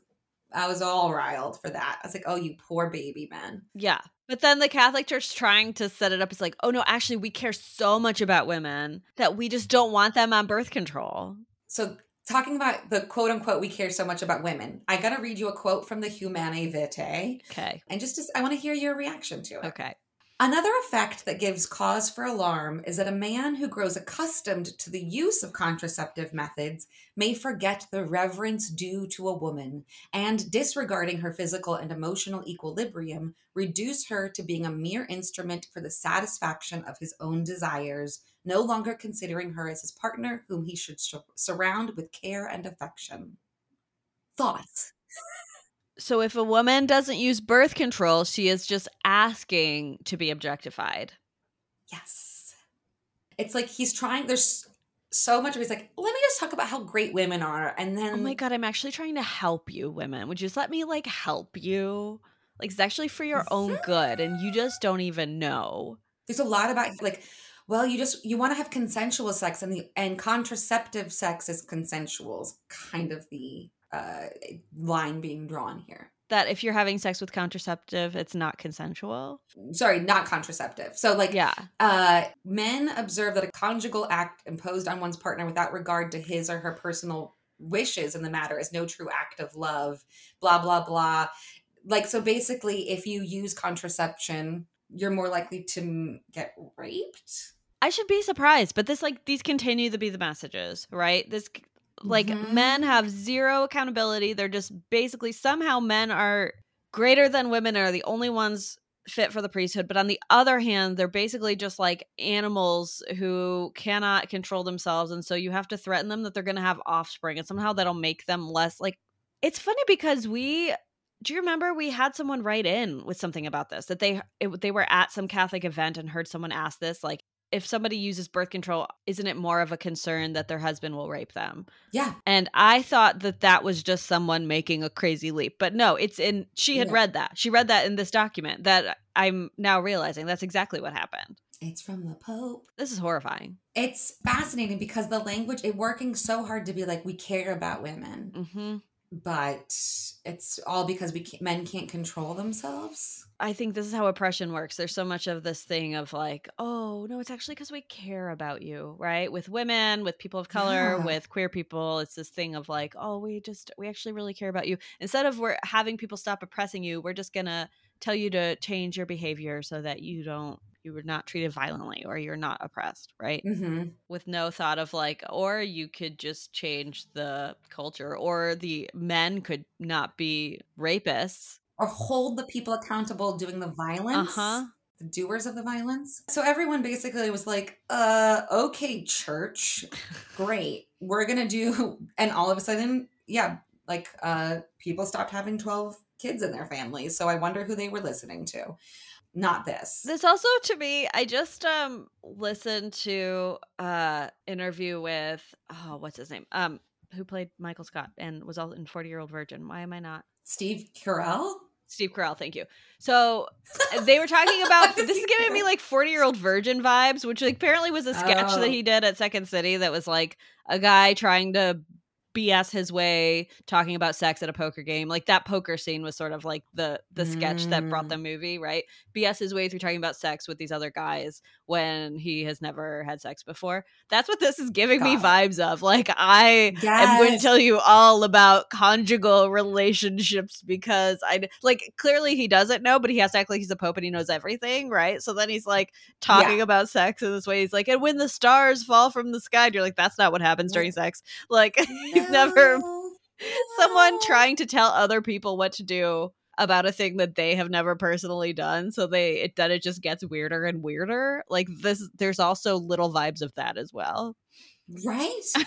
I was all riled for that. I was like, oh, you poor baby man. Yeah. But then the Catholic Church trying to set it up is like, oh no, actually, we care so much about women that we just don't want them on birth control. So, talking about the quote unquote, we care so much about women, I got to read you a quote from the Humanae Vitae. Okay. And just, just I want to hear your reaction to it. Okay. Another effect that gives cause for alarm is that a man who grows accustomed to the use of contraceptive methods may forget the reverence due to a woman and, disregarding her physical and emotional equilibrium, reduce her to being a mere instrument for the satisfaction of his own desires, no longer considering her as his partner whom he should surround with care and affection. Thoughts? So if a woman doesn't use birth control, she is just asking to be objectified. Yes. It's like he's trying there's so much of he's like, let me just talk about how great women are and oh then Oh my god, I'm actually trying to help you women. Would you just let me like help you? Like it's actually for your own good and you just don't even know. There's a lot about like well, you just you want to have consensual sex and the and contraceptive sex is consensual is kind of the uh, line being drawn here. That if you're having sex with contraceptive, it's not consensual. Sorry, not contraceptive. So, like, yeah, uh, men observe that a conjugal act imposed on one's partner without regard to his or her personal wishes in the matter is no true act of love. Blah blah blah. Like, so basically, if you use contraception, you're more likely to get raped. I should be surprised, but this like these continue to be the messages, right? This like mm-hmm. men have zero accountability. They're just basically somehow men are greater than women and are the only ones fit for the priesthood. But on the other hand, they're basically just like animals who cannot control themselves. And so you have to threaten them that they're going to have offspring and somehow that'll make them less like. It's funny because we do you remember we had someone write in with something about this that they it, they were at some Catholic event and heard someone ask this like if somebody uses birth control, isn't it more of a concern that their husband will rape them? Yeah. And I thought that that was just someone making a crazy leap. But no, it's in, she had yeah. read that. She read that in this document that I'm now realizing that's exactly what happened. It's from the Pope. This is horrifying. It's fascinating because the language, it working so hard to be like, we care about women. Mm-hmm but it's all because we can't, men can't control themselves. I think this is how oppression works. There's so much of this thing of like, oh no, it's actually because we care about you, right? With women, with people of color, yeah. with queer people, it's this thing of like, oh, we just we actually really care about you. Instead of we're having people stop oppressing you, we're just gonna tell you to change your behavior so that you don't you were not treated violently or you're not oppressed, right? Mm-hmm. With no thought of like, or you could just change the culture, or the men could not be rapists, or hold the people accountable doing the violence. Uh-huh. The doers of the violence. So everyone basically was like, uh, okay, church, great. We're gonna do and all of a sudden, yeah, like uh people stopped having 12 kids in their families. So I wonder who they were listening to not this. This also to me, I just um listened to uh interview with oh what's his name? Um who played Michael Scott and was all in 40 year old virgin. Why am I not? Steve Carell? Steve Carell, thank you. So uh, they were talking about this is giving me like 40 year old virgin vibes, which like apparently was a sketch oh. that he did at Second City that was like a guy trying to BS his way talking about sex at a poker game. Like that poker scene was sort of like the the sketch that brought the mm. movie, right? BS his way through talking about sex with these other guys when he has never had sex before. That's what this is giving God. me vibes of. Like I yes. am going to tell you all about conjugal relationships because I like clearly he doesn't know, but he has to act like he's a pope and he knows everything, right? So then he's like talking yeah. about sex in this way. He's like, and when the stars fall from the sky, and you're like, that's not what happens during sex. Like he's never someone trying to tell other people what to do about a thing that they have never personally done so they it that it just gets weirder and weirder like this there's also little vibes of that as well. Right?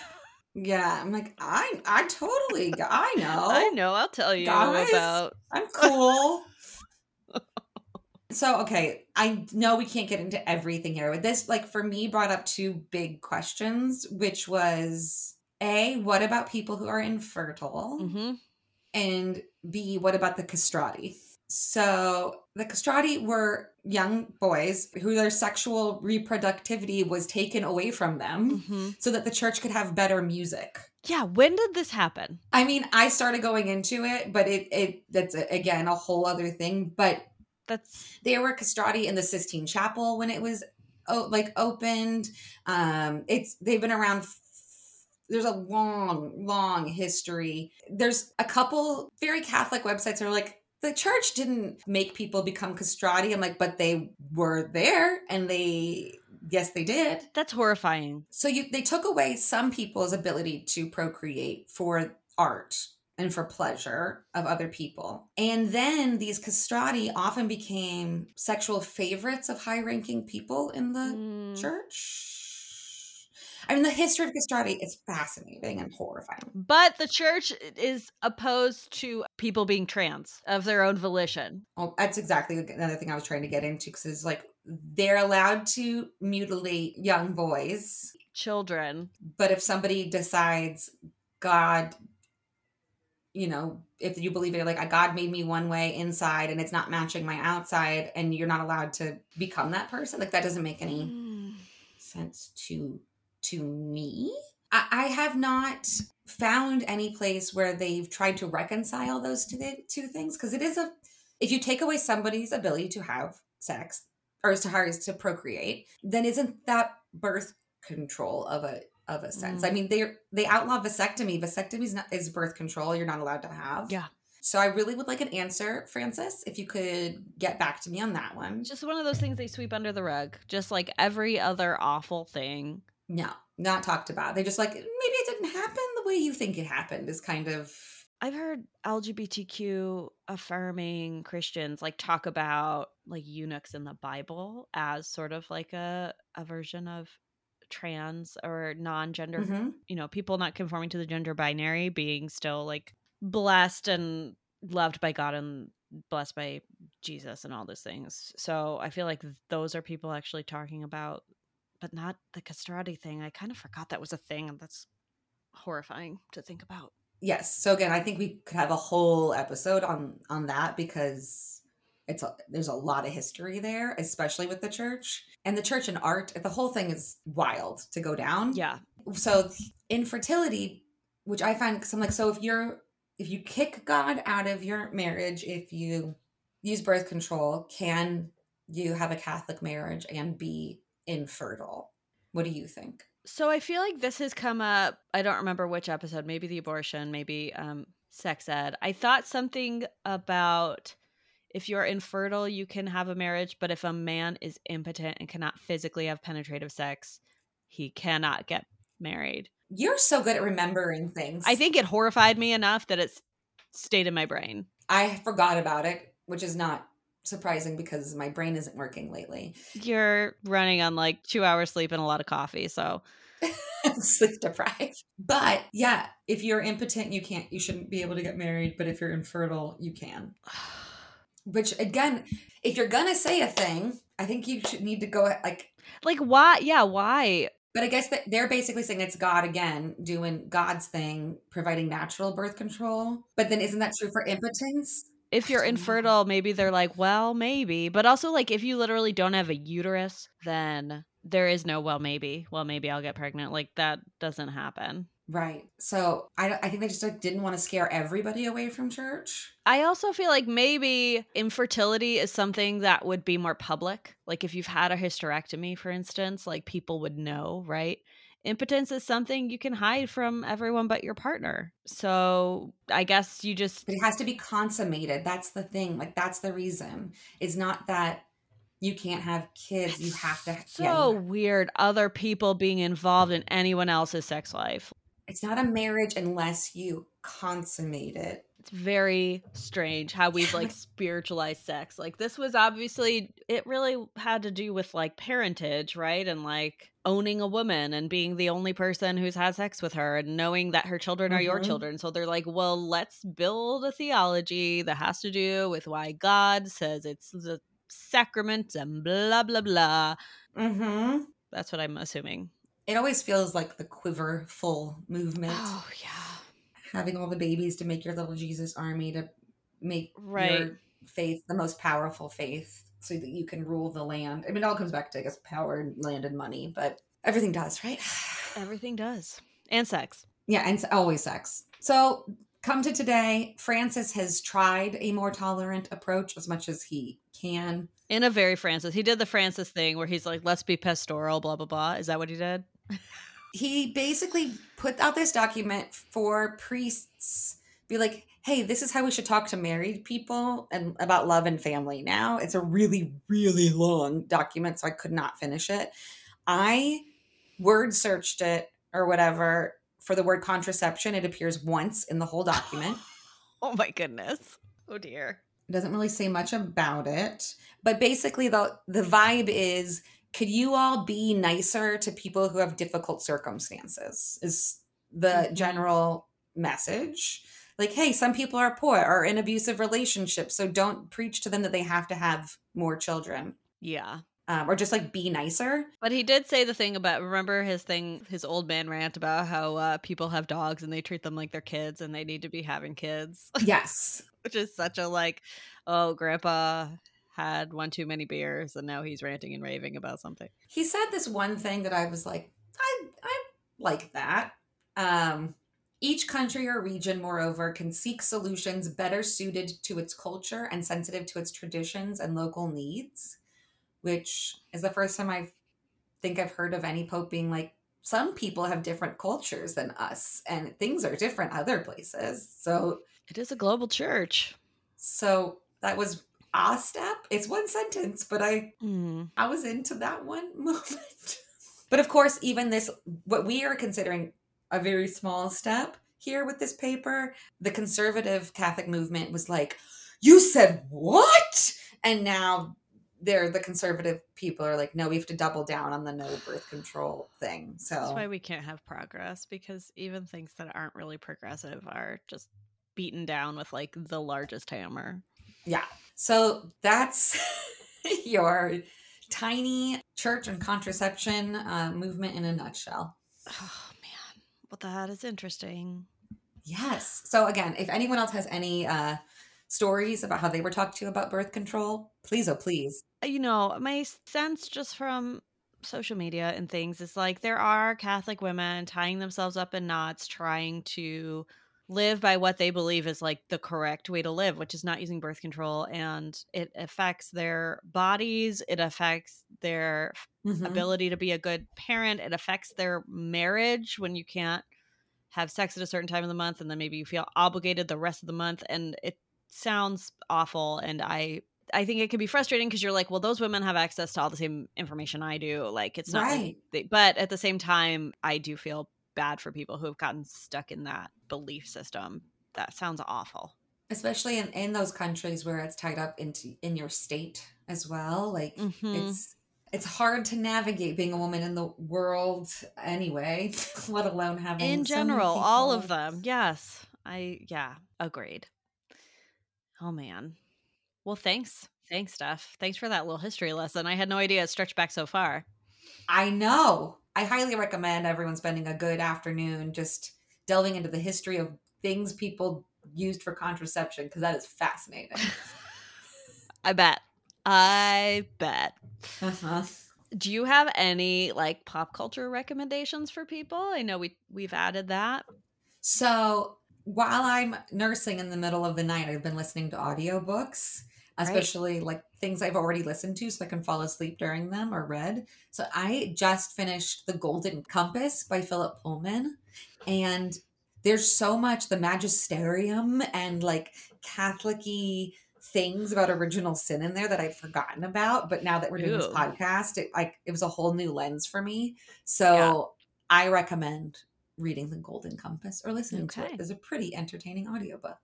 Yeah i'm like i i totally i know. i know i'll tell you Guys, about i'm cool. So okay i know we can't get into everything here but this like for me brought up two big questions which was a what about people who are infertile mm-hmm. and B, what about the castrati? So the castrati were young boys who their sexual reproductivity was taken away from them mm-hmm. so that the church could have better music. Yeah, when did this happen? I mean, I started going into it, but it it that's a, again a whole other thing. But that's they were castrati in the Sistine Chapel when it was oh, like opened. Um, it's they've been around. There's a long, long history. There's a couple very Catholic websites that are like the church didn't make people become castrati. I'm like, but they were there and they yes they did that's horrifying so you they took away some people's ability to procreate for art and for pleasure of other people. And then these castrati often became sexual favorites of high ranking people in the mm. church. I mean, the history of castrati is fascinating and horrifying. But the church is opposed to people being trans of their own volition. Oh, that's exactly another thing I was trying to get into because it's like they're allowed to mutilate young boys, children. But if somebody decides God you know, if you believe it, like God made me one way inside and it's not matching my outside, and you're not allowed to become that person, like that doesn't make any mm. sense to to me. I, I have not found any place where they've tried to reconcile those two, two things because it is a if you take away somebody's ability to have sex or to, hire to procreate, then isn't that birth control of a of a sense. Mm. I mean, they they outlaw vasectomy. Vasectomy is not is birth control. You're not allowed to have. Yeah. So I really would like an answer, Francis, if you could get back to me on that one. Just one of those things they sweep under the rug, just like every other awful thing. No, not talked about. They just like maybe it didn't happen the way you think it happened. Is kind of. I've heard LGBTQ affirming Christians like talk about like eunuchs in the Bible as sort of like a a version of trans or non-gender mm-hmm. you know people not conforming to the gender binary being still like blessed and loved by god and blessed by jesus and all those things so i feel like those are people actually talking about but not the castrati thing i kind of forgot that was a thing and that's horrifying to think about. Yes so again i think we could have a whole episode on on that because it's a, there's a lot of history there especially with the church and the church and art the whole thing is wild to go down. Yeah. So infertility which i find because I'm like so if you're if you kick god out of your marriage if you use birth control can you have a catholic marriage and be infertile what do you think so i feel like this has come up i don't remember which episode maybe the abortion maybe um sex ed i thought something about if you're infertile, you can have a marriage, but if a man is impotent and cannot physically have penetrative sex, he cannot get married. You're so good at remembering things. I think it horrified me enough that it's stayed in my brain. I forgot about it, which is not surprising because my brain isn't working lately. You're running on like two hours sleep and a lot of coffee, so sleep deprived. But yeah, if you're impotent, you can't you shouldn't be able to get married, but if you're infertile, you can. Which again, if you're gonna say a thing, I think you should need to go like like why? Yeah, why? But I guess that they're basically saying it's God again doing God's thing, providing natural birth control. But then isn't that true for impotence? If you're infertile, maybe they're like, well, maybe. But also, like, if you literally don't have a uterus, then there is no, well, maybe. Well, maybe I'll get pregnant. Like, that doesn't happen. Right. So I, I think they just like, didn't want to scare everybody away from church. I also feel like maybe infertility is something that would be more public. Like if you've had a hysterectomy, for instance, like people would know, right? Impotence is something you can hide from everyone but your partner. So I guess you just. But it has to be consummated. That's the thing. Like that's the reason. It's not that you can't have kids. You have to. So yeah, weird. Other people being involved in anyone else's sex life it's not a marriage unless you consummate it. It's very strange how we've like spiritualized sex. Like this was obviously it really had to do with like parentage, right? And like owning a woman and being the only person who's had sex with her and knowing that her children are mm-hmm. your children. So they're like, well, let's build a theology that has to do with why God says it's the sacrament and blah blah blah. Mm-hmm. That's what I'm assuming it always feels like the quiver full movement. Oh yeah. Having all the babies to make your little Jesus army to make right. your faith the most powerful faith so that you can rule the land. I mean, it all comes back to, I guess, power, land, and money, but everything does, right? Everything does. And sex. Yeah, and always sex. So come to today, Francis has tried a more tolerant approach as much as he can. In a very Francis. He did the Francis thing where he's like, let's be pastoral, blah, blah, blah. Is that what he did? he basically put out this document for priests, be like, hey, this is how we should talk to married people and about love and family now. It's a really, really long document, so I could not finish it. I word searched it or whatever for the word contraception. It appears once in the whole document. oh my goodness. Oh dear. It doesn't really say much about it. But basically the the vibe is could you all be nicer to people who have difficult circumstances? Is the mm-hmm. general message. Like, hey, some people are poor or in abusive relationships, so don't preach to them that they have to have more children. Yeah um, or just like be nicer. But he did say the thing about remember his thing, his old man rant about how uh, people have dogs and they treat them like their kids and they need to be having kids. Yes, which is such a like, oh, grandpa had one too many beers and now he's ranting and raving about something. He said this one thing that I was like, I I like that. Um, each country or region, moreover, can seek solutions better suited to its culture and sensitive to its traditions and local needs which is the first time I think I've heard of any pope being like, some people have different cultures than us and things are different other places. So it is a global church. So that was a step. It's one sentence, but I mm. I was into that one moment. but of course, even this what we are considering a very small step here with this paper, the conservative Catholic movement was like, "You said what?" And now they're the conservative people are like, no, we have to double down on the no birth control thing. So that's why we can't have progress because even things that aren't really progressive are just beaten down with like the largest hammer. Yeah. So that's your tiny church and contraception uh, movement in a nutshell. Oh man, well that is interesting. Yes. So again, if anyone else has any uh, stories about how they were talked to about birth control, please, oh, please. Uh, you know, my sense just from social media and things is like there are Catholic women tying themselves up in knots trying to live by what they believe is like the correct way to live, which is not using birth control. And it affects their bodies, it affects their mm-hmm. ability to be a good parent, it affects their marriage when you can't have sex at a certain time of the month and then maybe you feel obligated the rest of the month and it sounds awful and i i think it can be frustrating because you're like well those women have access to all the same information i do like it's not right they, but at the same time i do feel bad for people who have gotten stuck in that belief system that sounds awful especially in, in those countries where it's tied up into in your state as well like mm-hmm. it's it's hard to navigate being a woman in the world anyway let alone having in general so all of them yes i yeah agreed Oh man. Well, thanks. Thanks, Steph. Thanks for that little history lesson. I had no idea it stretched back so far. I know. I highly recommend everyone spending a good afternoon just delving into the history of things people used for contraception because that is fascinating. I bet. I bet. Uh-huh. Do you have any like pop culture recommendations for people? I know we we've added that. So while I'm nursing in the middle of the night, I've been listening to audiobooks, especially right. like things I've already listened to so I can fall asleep during them or read. So I just finished The Golden Compass by Philip Pullman. And there's so much the magisterium and like Catholic things about original sin in there that I'd forgotten about. But now that we're doing Ew. this podcast, it like it was a whole new lens for me. So yeah. I recommend reading The Golden Compass or listening okay. to it. it is a pretty entertaining audiobook.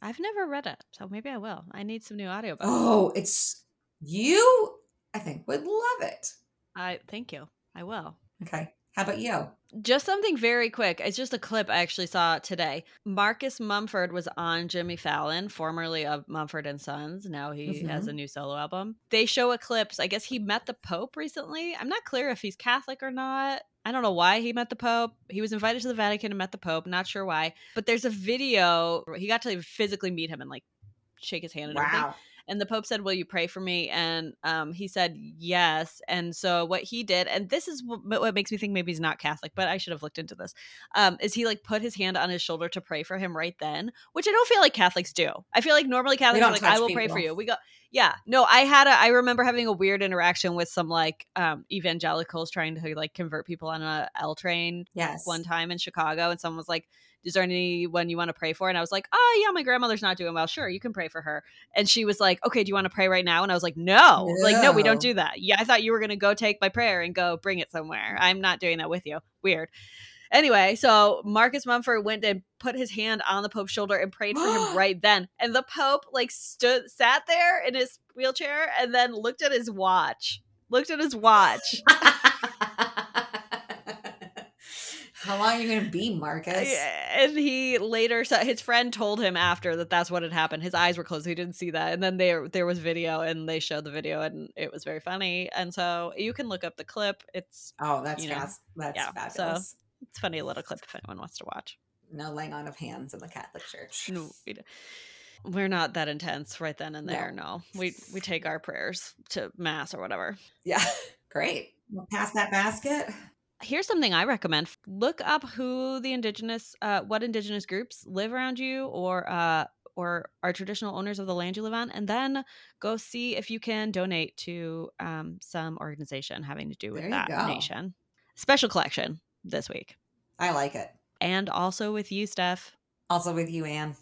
I've never read it, so maybe I will. I need some new audiobooks. Oh, it's you I think would love it. I thank you. I will. Okay. How about you? Just something very quick. It's just a clip I actually saw today. Marcus Mumford was on Jimmy Fallon, formerly of Mumford and Sons. Now he mm-hmm. has a new solo album. They show a clip. I guess he met the Pope recently. I'm not clear if he's Catholic or not. I don't know why he met the Pope. He was invited to the Vatican and met the Pope. Not sure why. But there's a video. He got to physically meet him and like shake his hand and wow. everything. And the Pope said, "Will you pray for me?" And um, he said yes. And so what he did, and this is what, what, makes me think maybe he's not Catholic, but I should have looked into this. Um, is he like put his hand on his shoulder to pray for him right then? Which I don't feel like Catholics do. I feel like normally Catholics are like, "I will people. pray for you." We go, yeah, no, I had a. I remember having a weird interaction with some like um, evangelicals trying to like convert people on a L train. Yes, one time in Chicago, and someone was like is there anyone you want to pray for? And I was like, oh, yeah, my grandmother's not doing well. Sure, you can pray for her. And she was like, okay, do you want to pray right now? And I was like, no, no. like, no, we don't do that. Yeah, I thought you were going to go take my prayer and go bring it somewhere. I'm not doing that with you. Weird. Anyway, so Marcus Mumford went and put his hand on the Pope's shoulder and prayed for him right then. And the Pope like stood, sat there in his wheelchair and then looked at his watch. Looked at his watch. How long are you going to be, Marcus? And he later said his friend told him after that that's what had happened. His eyes were closed; he didn't see that. And then there there was video, and they showed the video, and it was very funny. And so you can look up the clip. It's oh, that's you know, fast. That's yeah, fabulous. So it's funny little clip if anyone wants to watch. No laying on of hands in the Catholic Church. No, we we're not that intense right then and there. No. no, we we take our prayers to mass or whatever. Yeah, great. We'll pass that basket here's something I recommend: look up who the indigenous, uh, what indigenous groups live around you, or uh, or are traditional owners of the land you live on, and then go see if you can donate to um, some organization having to do with that go. nation. Special collection this week. I like it, and also with you, Steph. Also with you, Anne.